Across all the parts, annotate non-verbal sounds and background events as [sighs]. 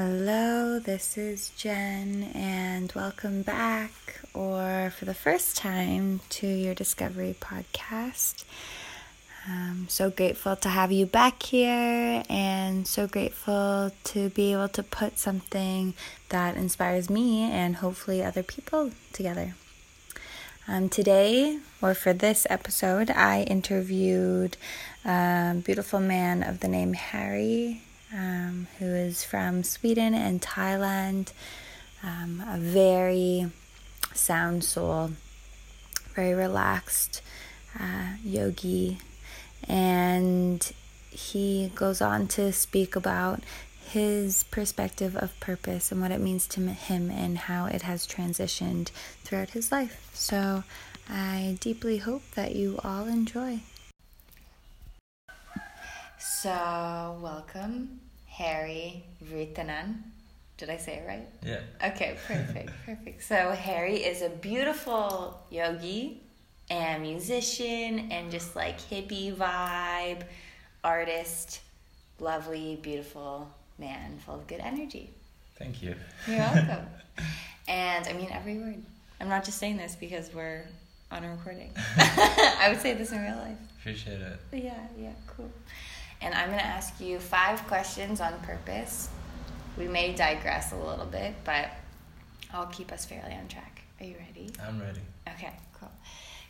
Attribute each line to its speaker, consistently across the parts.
Speaker 1: Hello, this is Jenn, and welcome back, or for the first time, to your Discovery podcast. I'm so grateful to have you back here, and so grateful to be able to put something that inspires me and hopefully other people together. Um, today, or for this episode, I interviewed a beautiful man of the name Harry um, who is from Sweden and Thailand, um, a very sound soul, very relaxed uh, yogi. And he goes on to speak about his perspective of purpose and what it means to him and how it has transitioned throughout his life. So I deeply hope that you all enjoy. So, welcome, Harry Virtanen. Did I say it right?
Speaker 2: Yeah.
Speaker 1: Okay, perfect, [laughs] perfect. So, Harry is a beautiful yogi and musician and just like hippie vibe, artist, lovely, beautiful man full of good energy.
Speaker 2: Thank you.
Speaker 1: You're welcome. [laughs] and I mean every word. I'm not just saying this because we're on a recording. [laughs] I would say this in real life.
Speaker 2: Appreciate it.
Speaker 1: Yeah, yeah, cool. And I'm going to ask you five questions on purpose. We may digress a little bit, but I'll keep us fairly on track. Are you ready?
Speaker 2: I'm ready.
Speaker 1: Okay, cool.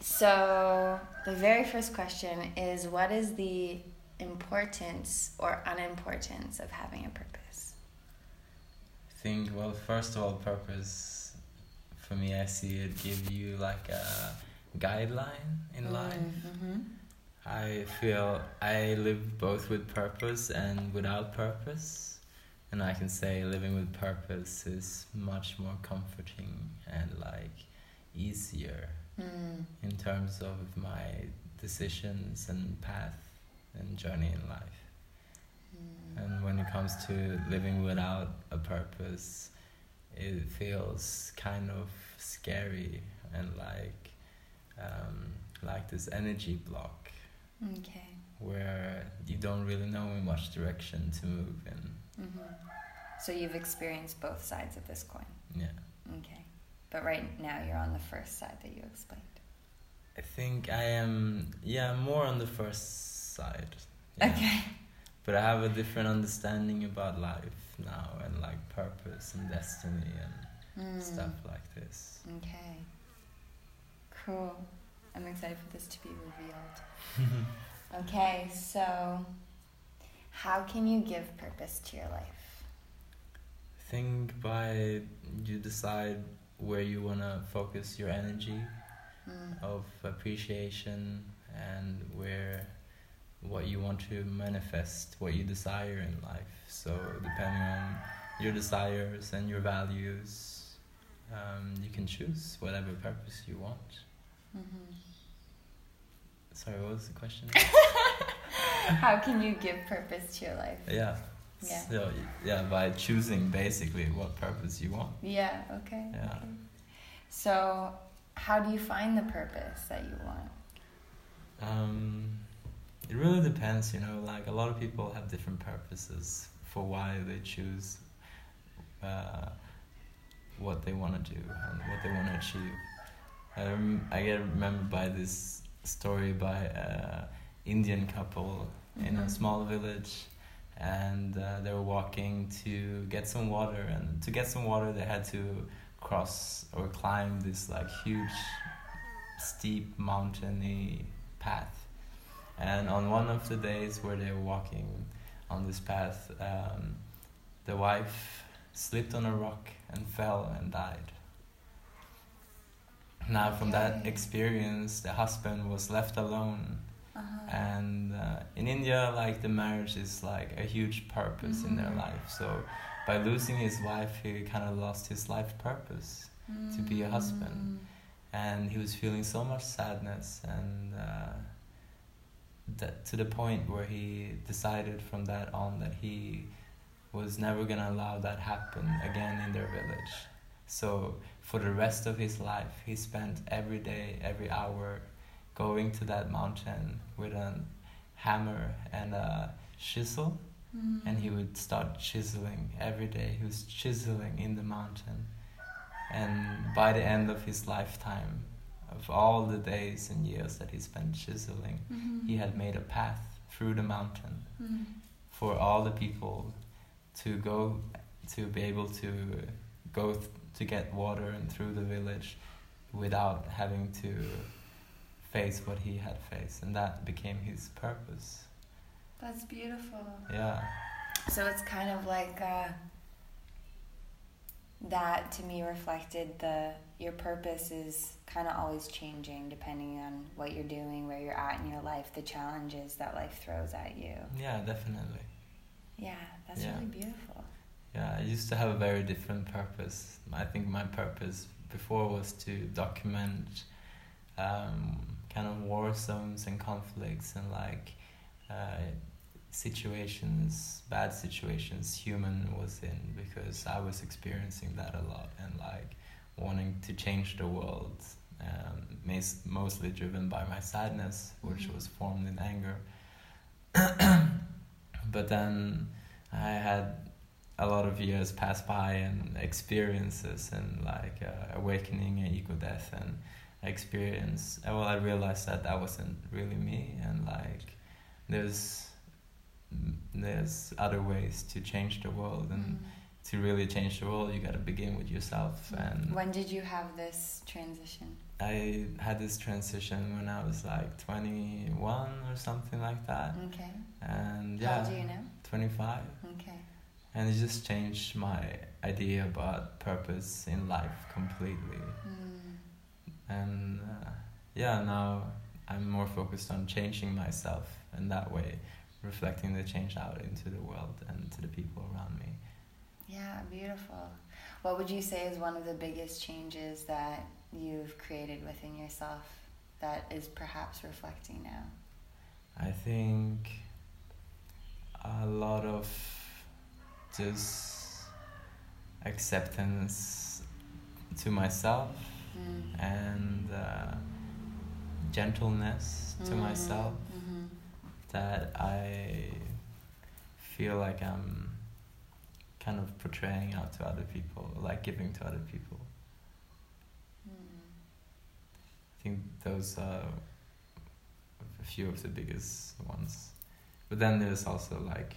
Speaker 1: So, the very first question is what is the importance or unimportance of having a purpose?
Speaker 2: I think, well, first of all, purpose, for me, I see it give you like a guideline in life.
Speaker 1: Mm-hmm.
Speaker 2: I feel I live both with purpose and without purpose. And I can say living with purpose is much more comforting and like easier
Speaker 1: Mm.
Speaker 2: in terms of my decisions and path and journey in life.
Speaker 1: Mm.
Speaker 2: And when it comes to living without a purpose, it feels kind of scary and like um, like this energy block
Speaker 1: Okay.
Speaker 2: where you don't really know in which direction to move in.
Speaker 1: Mm-hmm. So, you've experienced both sides of this coin.
Speaker 2: Yeah.
Speaker 1: Okay. But right now you're on the first side that you explained.
Speaker 2: I think I am, yeah, more on the first side. Yeah.
Speaker 1: Okay.
Speaker 2: But I have a different understanding about life now and like purpose and destiny and
Speaker 1: Mm.
Speaker 2: stuff like this.
Speaker 1: Okay. Cool. I'm excited for this to be revealed. [laughs] Okay, so how can you give purpose to your life?
Speaker 2: I think by you decide where you want to focus your energy
Speaker 1: Mm.
Speaker 2: of appreciation and where what you want to manifest, what you desire in life. So, depending on your desires and your values, um, you can choose whatever purpose you want.
Speaker 1: hmm
Speaker 2: Sorry, what was the question? [laughs]
Speaker 1: How can you give purpose to your life?
Speaker 2: yeah.
Speaker 1: Yeah.
Speaker 2: So, yeah, by choosing basically what purpose you want.
Speaker 1: Yeah, okay.
Speaker 2: Yeah.
Speaker 1: okay. So, how do you find the purpose that you want?
Speaker 2: Um, it really depends, you know. Like a lot of people have different purposes for why they choose uh, what they want to do and what they want to achieve. Um, I get remembered by this story by a Indian couple in a
Speaker 1: Mhm.
Speaker 2: small village, and uh, they were walking to get some water. And to get some water, they had to cross or climb this like huge, steep, mountainy path. And on one of the days where they were walking on this path, um, the wife slipped on a rock and fell and died. Now, from that experience, the husband was left alone.
Speaker 1: Uh-huh.
Speaker 2: And uh, in India, like the marriage is like a huge purpose in their
Speaker 1: Mhm.
Speaker 2: life. So, by losing his wife, he kind of lost his life purpose to be a husband.
Speaker 1: Mm.
Speaker 2: and he was feeling so much sadness and uh, that to the point where he decided from that on that he was never gonna allow that happen again in their village. So for the rest of his life, he spent every day, every hour, going to that mountain with a hammer and a chisel
Speaker 1: Mm.
Speaker 2: and he would start chiseling every day. He was chiseling in the mountain, and by the end of his lifetime, of all the days and years that he spent chiseling,
Speaker 1: Mhm.
Speaker 2: he had made a path through the mountain
Speaker 1: Mm.
Speaker 2: for all the people to go to be able to go th- to get water and through the village without having to face what he had faced and that became his purpose
Speaker 1: That's beautiful.
Speaker 2: yeah
Speaker 1: So it's kind of like uh, that to me reflected the your purpose is kind of always changing depending on what you're doing, where you're at in your life, the challenges that life throws at you.
Speaker 2: yeah definitely
Speaker 1: Yeah, that's
Speaker 2: Yeah.
Speaker 1: really beautiful.
Speaker 2: Yeah i used to have a very different purpose i think my purpose before was to document um, kind of war zones and conflicts and like uh, situations, bad situations human was in because I was experiencing that a lot and like wanting to change the world, um, mostly driven by my sadness, which
Speaker 1: Mhm.
Speaker 2: was formed in anger. [clears throat] but then I had a lot of years pass by and experiences and like uh, awakening and ego death and experience well i realized that that wasn't really me and like there's there's other ways to change the world and
Speaker 1: Mm.
Speaker 2: to really change the world you got to begin with yourself and
Speaker 1: when did you have this transition?
Speaker 2: i had this transition when i was like 21 or something like that
Speaker 1: Okay.
Speaker 2: and
Speaker 1: How
Speaker 2: yeah
Speaker 1: old are you now?
Speaker 2: 25
Speaker 1: Okay.
Speaker 2: And it just changed my idea about purpose in life completely
Speaker 1: Mm.
Speaker 2: and uh, yeah now i'm more focused on changing myself and that way reflecting the change out into the world and to the people around me
Speaker 1: Yeah, beautiful. What would you say is one of the biggest changes that you've created within yourself that is perhaps reflecting now?
Speaker 2: i think a lot of just acceptance to myself
Speaker 1: Mm.
Speaker 2: and uh, gentleness to
Speaker 1: Mhm,
Speaker 2: myself
Speaker 1: mhm.
Speaker 2: that I feel like I'm kind of portraying out to other people, like giving to other people.
Speaker 1: Mm.
Speaker 2: I think those are a few of the biggest ones. But then there's also like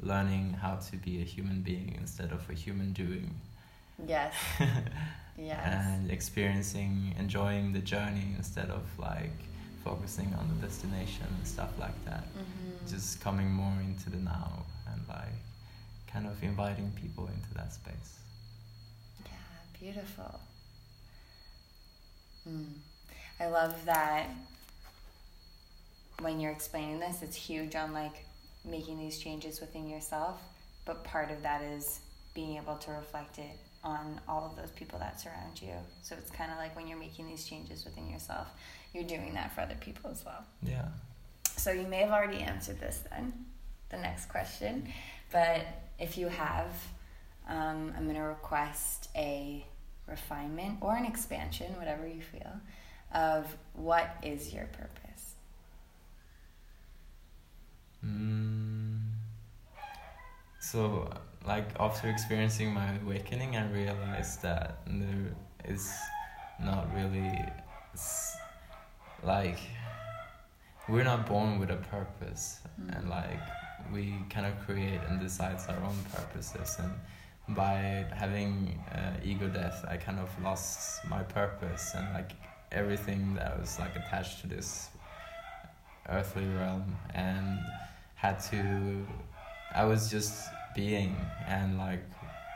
Speaker 2: learning how to be a human being instead of a human doing.
Speaker 1: Yes. [laughs] Yes.
Speaker 2: and experiencing, enjoying the journey instead of like focusing on the destination and stuff like that.
Speaker 1: Mhm.
Speaker 2: just coming more into the now and like kind of inviting people into that space.
Speaker 1: Yeah, beautiful. Mm. I love that when you're explaining this, it's huge on like making these changes within yourself, but part of that is being able to reflect it on all of those people that surround you. So it's kind of like when you're making these changes within yourself, you're doing that for other people as well.
Speaker 2: Yeah.
Speaker 1: So you may have already answered this then, the next question. But if you have, um, I'm going to request a refinement or an expansion, whatever you feel, of what is your purpose.
Speaker 2: Mm. So, like after experiencing my awakening, I realized that there is not really like we're not born with a purpose,
Speaker 1: Mm.
Speaker 2: and like we kind of create and decide our own purposes. And by having uh, ego death i kind of lost my purpose. And like everything that was like attached to this earthly realm and had to i was just being and like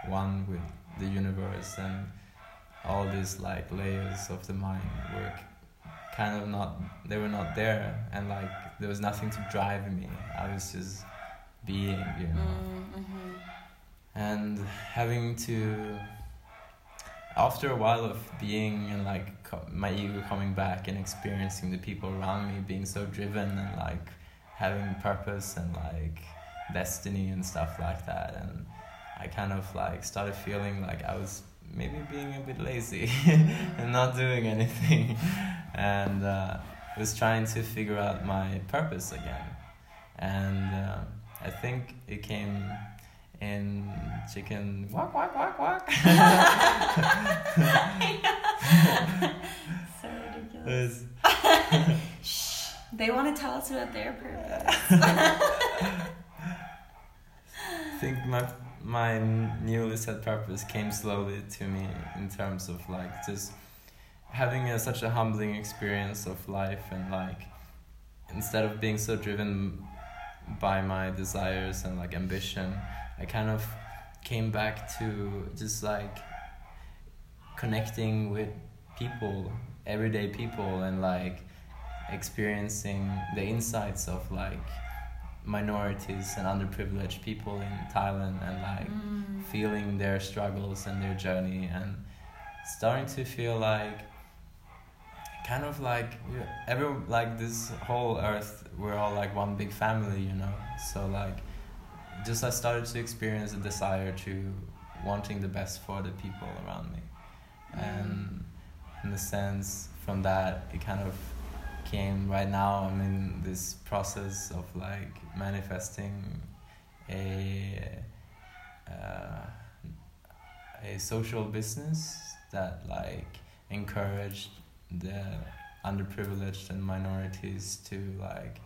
Speaker 2: one with the universe and all these like layers of the mind were kind of not they were not there and like there was nothing to drive me i was just being you know
Speaker 1: Mm-hmm.
Speaker 2: and having to after a while of being and like co- my ego coming back and experiencing the people around me being so driven and like having purpose and like destiny and stuff like that and i kind of like started feeling like i was maybe being a bit lazy [laughs] and not doing anything [laughs] and uh, was trying to figure out my purpose again and uh, I think it came in chicken walk walk walk walk. [laughs]
Speaker 1: so ridiculous. Shh. They want to tell us about their purpose.
Speaker 2: Think my my newly set purpose came slowly to me in terms of like just having a, such a humbling experience of life and like instead of being so driven by my desires and like ambition i kind of came back to just like connecting with people everyday people and like experiencing the insights of like minorities and underprivileged people in Thailand and like
Speaker 1: Mm.
Speaker 2: feeling their struggles and their journey and starting to feel like kind of like every like this whole earth we're all like one big family you know? So like just I started to experience a desire to wanting the best for the people around me. And in the sense from that it kind of came right now i'm in this process of like manifesting a uh, a social business that like encouraged the underprivileged and minorities to like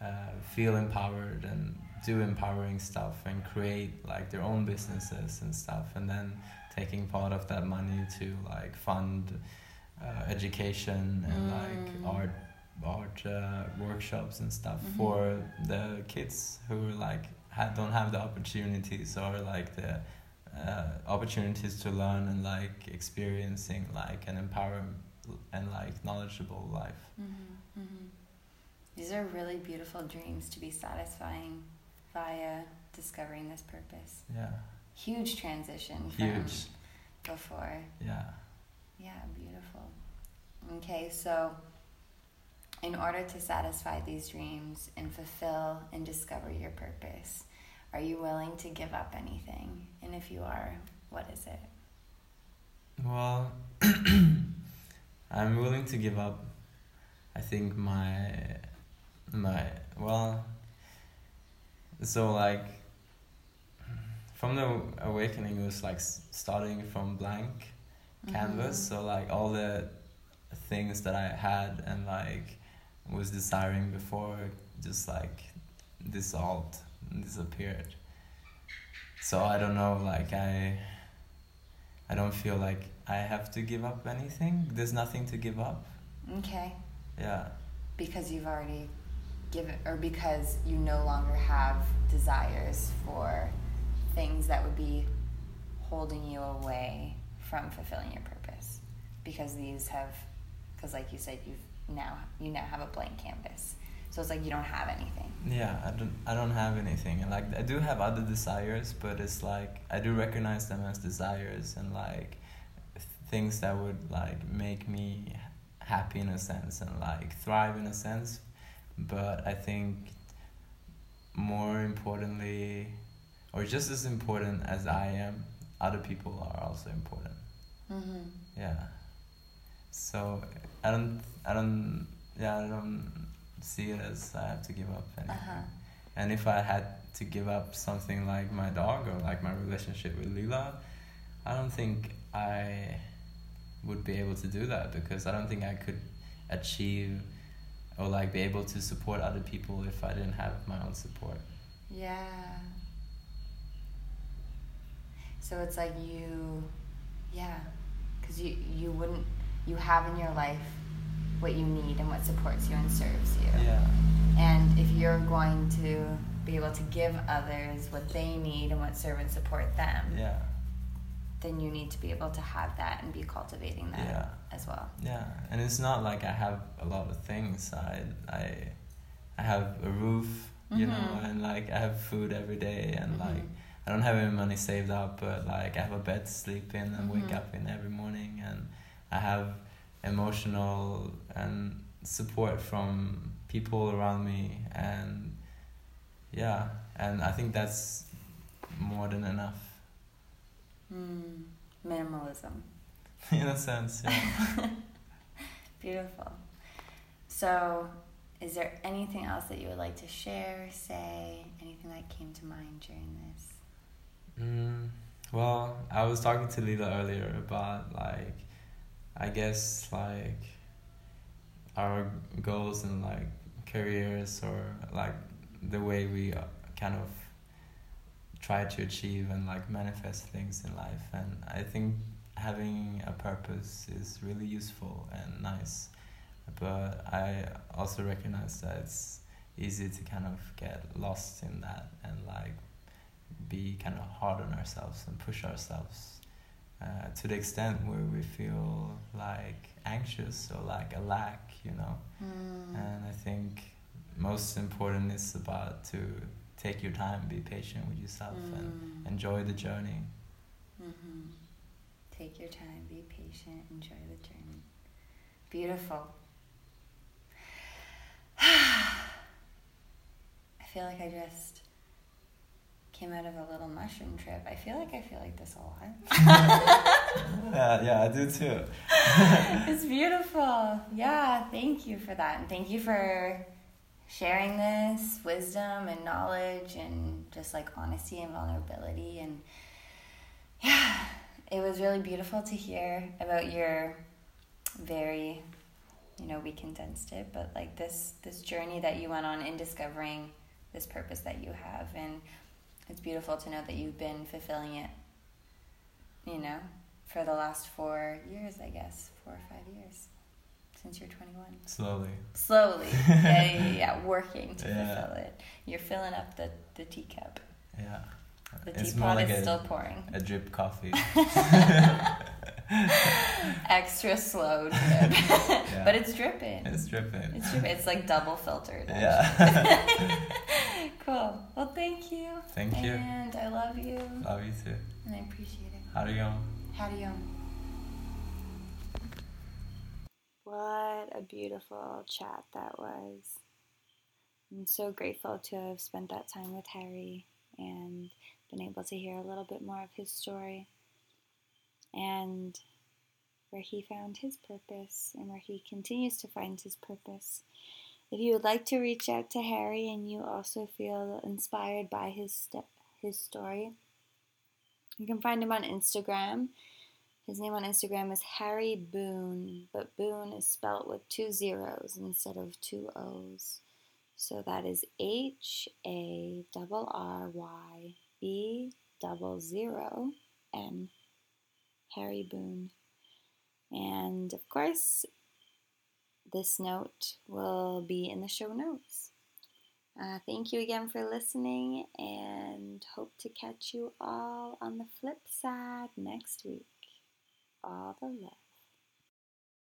Speaker 2: uh, feel empowered and do empowering stuff and create like their own businesses and stuff and then taking part of that money to like fund education and like
Speaker 1: Mm.
Speaker 2: art art uh, workshops and stuff
Speaker 1: Mhm.
Speaker 2: for the kids who like ha- don't have the opportunities or like the uh, opportunities to learn and like experiencing like an empowered and like knowledgeable life
Speaker 1: Mm-hmm, mm-hmm. These are really beautiful dreams to be satisfying via discovering this purpose.
Speaker 2: yeah
Speaker 1: Huge transition
Speaker 2: huge
Speaker 1: from before.
Speaker 2: yeah
Speaker 1: Yeah, beautiful. Okay, so in order to satisfy these dreams and fulfill and discover your purpose, are you willing to give up anything? And if you are, what is it?
Speaker 2: Well, [clears throat] I'm willing to give up. I think my my well. So like, from the awakening, it was like starting from blank canvas.
Speaker 1: Mhm.
Speaker 2: So like all the things that I had and like was desiring before just like dissolved and disappeared. So I don't know. Like I. I don't feel like I have to give up anything. There's nothing to give up.
Speaker 1: Okay,
Speaker 2: Yeah.
Speaker 1: because you've already given, or because you no longer have desires for things that would be holding you away from fulfilling your purpose. Because these have, because like you said, you've now you now have a blank canvas. So it's like you don't have anything.
Speaker 2: Yeah, I don't I don't have anything. And like I do have other desires, but it's like I do recognize them as desires and like things that would like make me happy in a sense and like thrive in a sense. But I think more importantly or just as important as I am, other people are also important.
Speaker 1: Mm-hmm.
Speaker 2: Yeah. So I don't I don't yeah, I don't see it as I have to give up anything.
Speaker 1: Uh-huh.
Speaker 2: And if I had to give up something like my dog or like my relationship with Lila, I don't think I would be able to do that because I don't think I could achieve or like be able to support other people if I didn't have my own support.
Speaker 1: Yeah. So it's like you, yeah, because you you wouldn't you have in your life what you need and what supports you and serves you.
Speaker 2: Yeah.
Speaker 1: And if you're going to be able to give others what they need and what serve and support them,
Speaker 2: Yeah.
Speaker 1: then you need to be able to have that and be cultivating that
Speaker 2: Yeah.
Speaker 1: as well.
Speaker 2: Yeah, and it's not like I have a lot of things. I I I have a roof, you know,
Speaker 1: Mhm.
Speaker 2: and like I have food every day, and
Speaker 1: Mhm.
Speaker 2: like I don't have any money saved up, but like I have a bed to sleep in and wake
Speaker 1: Mhm.
Speaker 2: up in every morning, and I have emotional and support from people around me, and yeah, and I think that's more than enough
Speaker 1: Mm. Minimalism. [laughs]
Speaker 2: in a sense. Yeah. [laughs]
Speaker 1: Beautiful. So, is there anything else that you would like to share, say, anything that came to mind during this?
Speaker 2: Mm, well, I was talking to Lila earlier about like, I guess like our goals and like careers or like the way we uh, kind of try to achieve and like manifest things in life. And i think having a purpose is really useful and nice. But i also recognize that it's easy to kind of get lost in that and like be kind of hard on ourselves and push ourselves uh, to the extent where we feel like anxious or like a lack you know
Speaker 1: Mm.
Speaker 2: and i think most important is about to take your time be patient with yourself and
Speaker 1: Mm.
Speaker 2: enjoy the journey
Speaker 1: hmm Take your time, be patient, enjoy the journey. Beautiful. [sighs] I feel like I just came out of a little mushroom trip. I feel like I feel like this a lot. [laughs] [laughs]
Speaker 2: yeah yeah i do too [laughs]
Speaker 1: it's beautiful. Yeah, thank you for that. And thank you for sharing this wisdom and knowledge and just like honesty and vulnerability. And yeah, it was really beautiful to hear about your very, you know, we condensed it, but like this this journey that you went on in discovering this purpose that you have and it's beautiful to know that you've been fulfilling it, you know, for the last four years, I guess, four or five years since you're 21.
Speaker 2: slowly
Speaker 1: Slowly, yeah, [laughs] yeah, yeah, yeah, working to
Speaker 2: Yeah.
Speaker 1: fulfill it. You're filling up the, the teacup.
Speaker 2: yeah
Speaker 1: The
Speaker 2: it's
Speaker 1: teapot
Speaker 2: like
Speaker 1: is
Speaker 2: a,
Speaker 1: still pouring.
Speaker 2: a drip coffee [laughs]
Speaker 1: Extra slow drip. [laughs] but it's dripping.
Speaker 2: it's dripping
Speaker 1: It's dripping. It's like double filtered.
Speaker 2: yeah
Speaker 1: cool. Well, thank you.
Speaker 2: thank you
Speaker 1: And I love you.
Speaker 2: love you too
Speaker 1: And I appreciate it.
Speaker 2: how do you
Speaker 1: Hariom. What a beautiful chat that was. I'm so grateful to have spent that time with Harry and been able to hear a little bit more of his story and where he found his purpose and where he continues to find his purpose. If you would like to reach out to Harry and you also feel inspired by his st- his story, you can find him on Instagram. His name on Instagram is Harry Boone, but Boone is spelt with two zeros instead of two O's. So that is H A double R Y B double zero N. Harry Boone. And of course, this note will be in the show notes. Uh, thank you again for listening and hope to catch you all on the flip side next week. All the love.